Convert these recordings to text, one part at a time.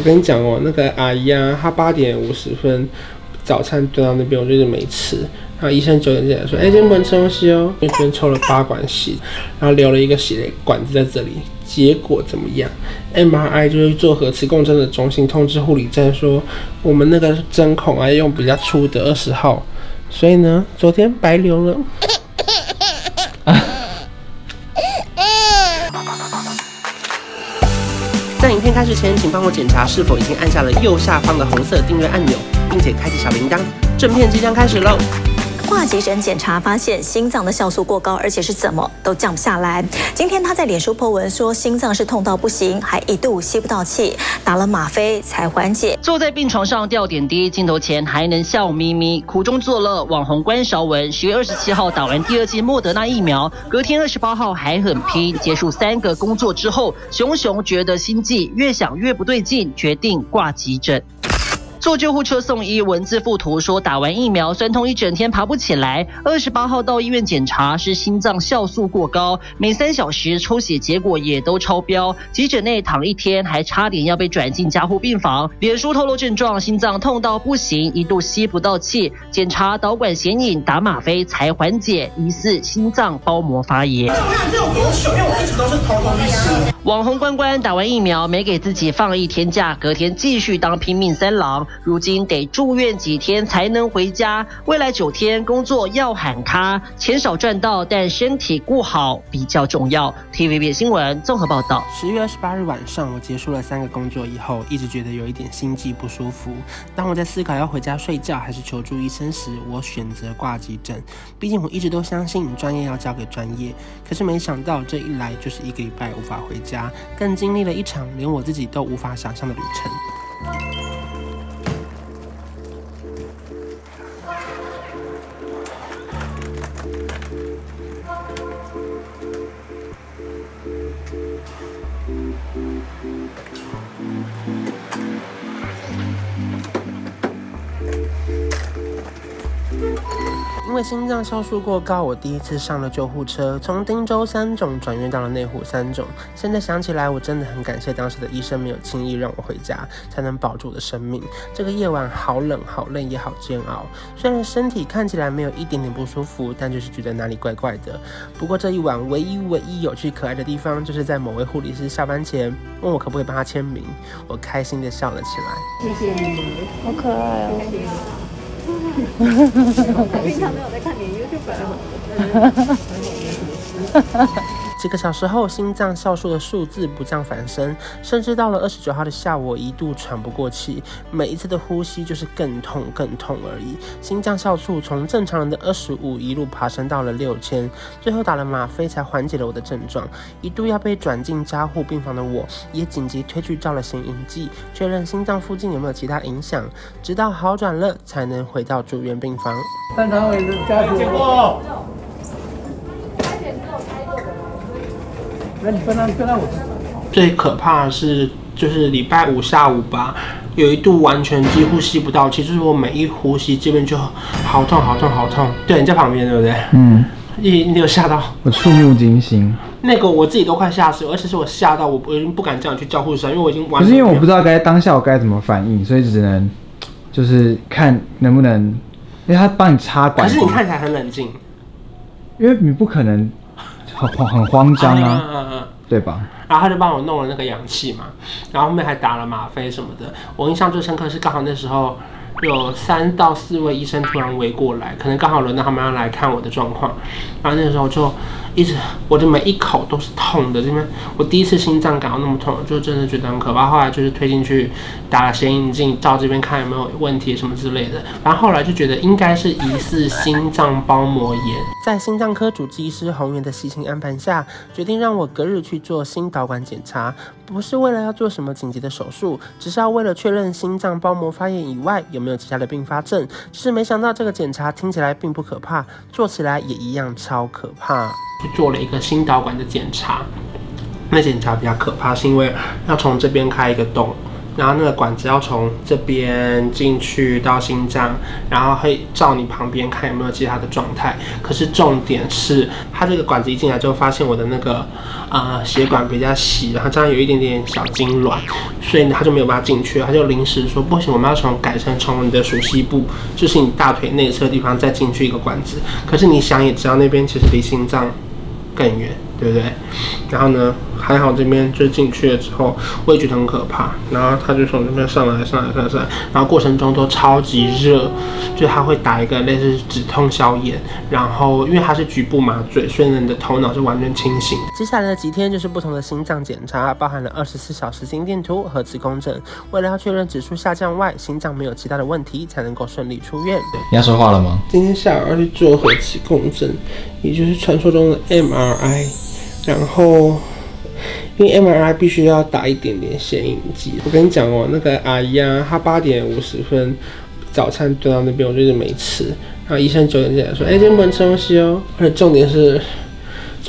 我跟你讲哦，那个阿姨啊，她八点五十分早餐端到那边，我就一直没吃。然后医生九点进来说：“哎、欸，今天不能吃东西哦，因为昨天抽了八管血，然后留了一个血管子在这里。结果怎么样？MRI 就是做核磁共振的中心通知护理站说，我们那个针孔啊用比较粗的二十号，所以呢，昨天白留了。”开始前，请帮我检查是否已经按下了右下方的红色订阅按钮，并且开启小铃铛。正片即将开始喽！挂急诊检查发现心脏的酵素过高，而且是怎么都降不下来。今天他在脸书 po 文说心脏是痛到不行，还一度吸不到气，打了吗啡才缓解。坐在病床上吊点滴，镜头前还能笑眯眯，苦中作乐。网红关韶文十月二十七号打完第二剂莫德纳疫苗，隔天二十八号还很拼。结束三个工作之后，熊熊觉得心悸，越想越不对劲，决定挂急诊。坐救护车送医，文字附图说打完疫苗酸痛一整天爬不起来。二十八号到医院检查是心脏酵素过高，每三小时抽血结果也都超标，急诊内躺一天还差点要被转进加护病房。脸书透露症状：心脏痛到不行，一度吸不到气，检查导管显影，打吗啡才缓解，疑似心脏包膜发炎。网红关关打完疫苗没给自己放一天假，隔天继续当拼命三郎。如今得住院几天才能回家，未来九天工作要喊卡，钱少赚到，但身体顾好比较重要。TVB 新闻综合报道。十月二十八日晚上，我结束了三个工作以后，一直觉得有一点心悸不舒服。当我在思考要回家睡觉还是求助医生时，我选择挂急诊。毕竟我一直都相信专业要交给专业，可是没想到这一来就是一个礼拜无法回家，更经历了一场连我自己都无法想象的旅程。因为心脏酵素过高，我第一次上了救护车，从汀州三总转院到了内湖三总。现在想起来，我真的很感谢当时的医生没有轻易让我回家，才能保住我的生命。这个夜晚好冷，好累，也好煎熬。虽然身体看起来没有一点点不舒服，但就是觉得哪里怪怪的。不过这一晚唯一唯一有趣可爱的地方，就是在某位护理师下班前问我可不可以帮他签名，我开心的笑了起来。谢谢你，好可爱哦。我平常没有在看你 YouTube 几个小时后，心脏酵素的数字不降反升，甚至到了二十九号的下午，我一度喘不过气，每一次的呼吸就是更痛更痛而已。心脏酵素从正常人的二十五一路爬升到了六千，最后打了吗啡才缓解了我的症状。一度要被转进加护病房的我，也紧急推去照了显影剂，确认心脏附近有没有其他影响，直到好转了才能回到住院病房。三常委的家属。最可怕的是，就是礼拜五下午吧，有一度完全几乎吸不到气，就是我每一呼吸这边就好痛好痛好痛。对，你在旁边对不对？嗯。你你有吓到？我触目惊心。那个我自己都快吓死了，而且是我吓到我，我已经不敢这样去叫护士，因为我已经完。可是因为我不知道该当下我该怎么反应，所以只能就是看能不能，因为他帮你插管。可是你看起来很冷静。因为你不可能。很很慌张啊，嗯嗯嗯，对吧？然后他就帮我弄了那个氧气嘛，然后后面还打了吗啡什么的。我印象最深刻是刚好那时候有三到四位医生突然围过来，可能刚好轮到他们要来看我的状况，然后那个时候就。一直我的每一口都是痛的，这边我第一次心脏感到那么痛，就真的觉得很可怕。后来就是推进去打了显影镜，照这边看有没有问题什么之类的。然后后来就觉得应该是疑似心脏包膜炎。在心脏科主治医师洪源的细心安排下，决定让我隔日去做心导管检查，不是为了要做什么紧急的手术，只是要为了确认心脏包膜发炎以外有没有其他的并发症。只是没想到这个检查听起来并不可怕，做起来也一样超可怕。去做了一个心导管的检查，那检查比较可怕，是因为要从这边开一个洞，然后那个管子要从这边进去到心脏，然后会照你旁边看有没有其他的状态。可是重点是，他这个管子一进来之后，发现我的那个啊、呃、血管比较细，然后这样有一点点小痉挛，所以他就没有办法进去。他就临时说不行，我们要从改成从你的熟悉部，就是你大腿内侧地方再进去一个管子。可是你想也知道，那边其实离心脏更远。对不对？然后呢，还好这边就进去了之后，我也觉得很可怕。然后他就从这边上来，上来，上来，上来。然后过程中都超级热，就他会打一个类似止痛消炎。然后因为他是局部麻醉，所以呢，你的头脑是完全清醒。接下来的几天就是不同的心脏检查，包含了二十四小时心电图、核磁共振。为了要确认指数下降外，心脏没有其他的问题，才能够顺利出院。你要说话了吗？今天下午要去做核磁共振，也就是传说中的 MRI。然后，因为 MRI 必须要打一点点显影剂。我跟你讲哦，那个阿姨啊，她八点五十分早餐端到那边，我就一直没吃。然后医生九点进来说：“哎，今天不能吃东西哦。”而且重点是。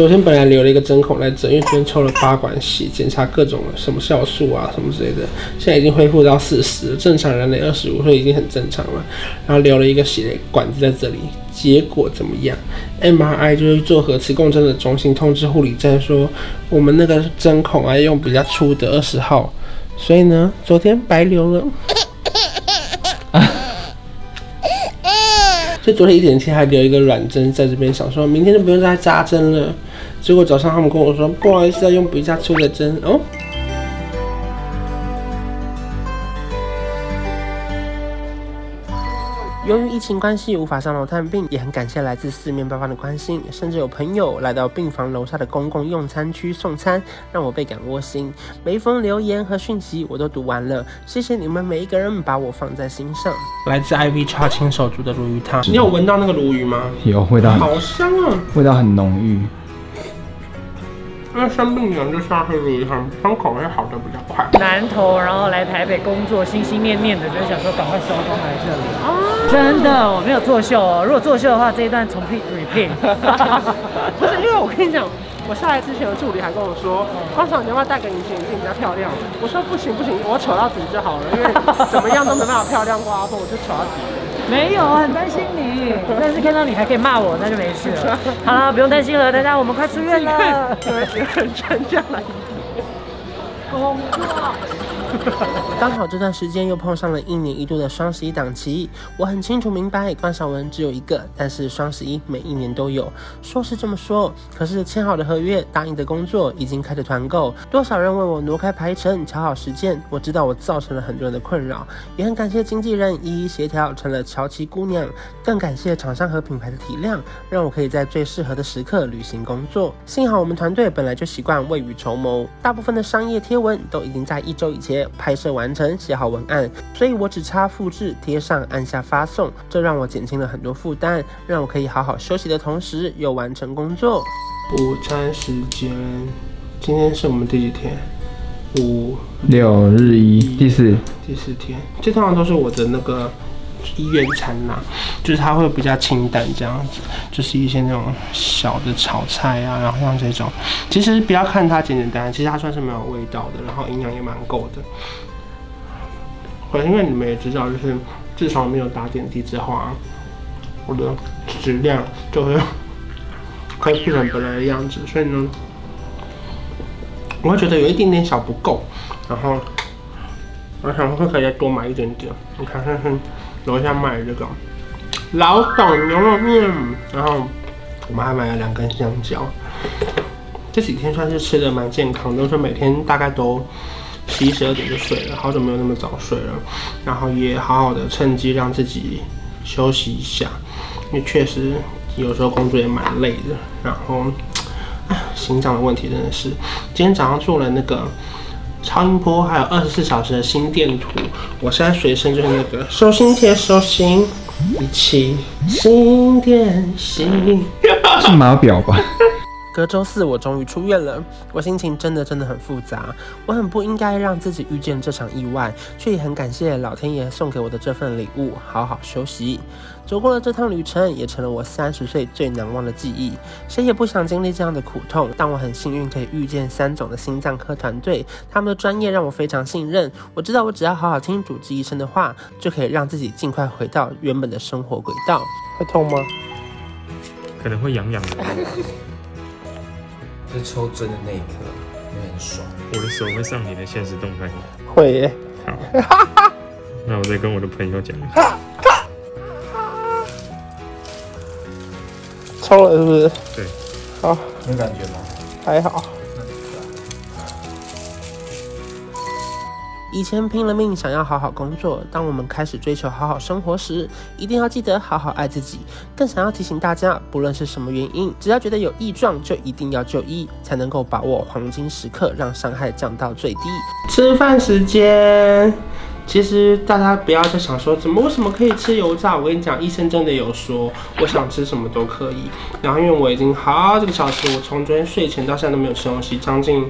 昨天本来留了一个针孔来整，因为昨天抽了八管血，检查各种什么酵素啊什么之类的，现在已经恢复到四十，正常人类二十五岁已经很正常了。然后留了一个血管子在这里，结果怎么样？MRI 就是做核磁共振的中心通知护理站说，我们那个针孔啊用比较粗的二十号，所以呢，昨天白留了。所以昨天一点前还留一个软针在这边，想说明天就不用再扎针了。结果早上他们跟我说，不好意思，要用比较粗的针哦。由于疫情关系无法上楼探病，也很感谢来自四面八方的关心，甚至有朋友来到病房楼下的公共用餐区送餐，让我倍感窝心。每一封留言和讯息我都读完了，谢谢你们每一个人把我放在心上。来自 IV 叉亲手煮的鲈鱼汤，你有闻到那个鲈鱼吗？有，味道好香啊，味道很浓郁。因为生病人就是要喝鲈鱼汤，伤口会好的比较快。南投，然后来台北工作，心心念念的就是想说赶快收工来这里。哦，真的，我没有作秀哦。如果作秀的话，这一段重新 repeat。不是，因为我跟你讲，我下来之前的助理还跟我说，光场你要不要戴个隐形眼镜比较漂亮？我说不行不行，我丑到底就好了，因为怎么样都没办法漂亮过阿峰，我就丑到底。没有，很担心你，但是看到你还可以骂我，那就没事了。好了，不用担心了，大家我们快出院了。很专家来。工作。刚好这段时间又碰上了一年一度的双十一档期，我很清楚明白关晓文只有一个，但是双十一每一年都有。说是这么说，可是签好的合约、答应的工作已经开始团购，多少人为我挪开排程、调好时间，我知道我造成了很多人的困扰，也很感谢经纪人一一协调成了乔琪姑娘，更感谢厂商和品牌的体谅，让我可以在最适合的时刻履行工作。幸好我们团队本来就习惯未雨绸缪，大部分的商业贴文都已经在一周以前拍摄完成，写好文案，所以我只差复制贴上，按下发送，这让我减轻了很多负担，让我可以好好休息的同时又完成工作。午餐时间，今天是我们第几天？五六日一第四第四天，这通常都是我的那个医院餐呐，就是它会比较清淡这样子，就是一些那种小的炒菜啊，然后像这种，其实不要看它简简单单，其实它算是没有味道的，然后营养也蛮够的。因为你们也知道，就是自从没有打点滴之后啊，我的质量就会恢复成本来的样子，所以呢，我会觉得有一点点小不够，然后我想会可以再多买一点点。你看看看，楼下卖这个老董牛肉面，然后我们还买了两根香蕉。这几天算是吃的蛮健康的，就是每天大概都。十一十二点就睡了，好久没有那么早睡了，然后也好好的趁机让自己休息一下，因为确实有时候工作也蛮累的。然后，唉，心脏的问题真的是，今天早上做了那个超音波，还有二十四小时的心电图，我现在随身就是那个手心贴手心，一起心电心，是码表吧？隔周四，我终于出院了，我心情真的真的很复杂。我很不应该让自己遇见这场意外，却也很感谢老天爷送给我的这份礼物，好好休息。走过了这趟旅程，也成了我三十岁最难忘的记忆。谁也不想经历这样的苦痛，但我很幸运可以遇见三总的心脏科团队，他们的专业让我非常信任。我知道我只要好好听主治医生的话，就可以让自己尽快回到原本的生活轨道。会痛吗？可能会痒痒的。是抽针的那一刻，会很爽。我的手会上你的现实动态吗？会耶。好。那我再跟我的朋友讲一下。抽了是不是？对。好。有感觉吗？还好。以前拼了命想要好好工作，当我们开始追求好好生活时，一定要记得好好爱自己。更想要提醒大家，不论是什么原因，只要觉得有异状，就一定要就医，才能够把握黄金时刻，让伤害降到最低。吃饭时间，其实大家不要再想说怎么为什么可以吃油炸。我跟你讲，医生真的有说，我想吃什么都可以。然后因为我已经好几个小时，我从昨天睡前到现在都没有吃东西，将近。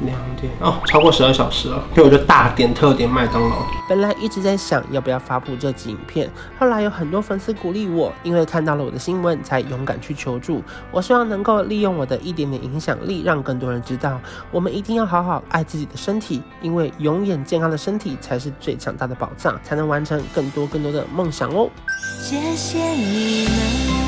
两点哦，超过十二小时了，所以我就大点特点麦当劳。本来一直在想要不要发布这集影片，后来有很多粉丝鼓励我，因为看到了我的新闻，才勇敢去求助。我希望能够利用我的一点点影响力，让更多人知道，我们一定要好好爱自己的身体，因为永远健康的身体才是最强大的宝藏，才能完成更多更多的梦想哦。谢谢你们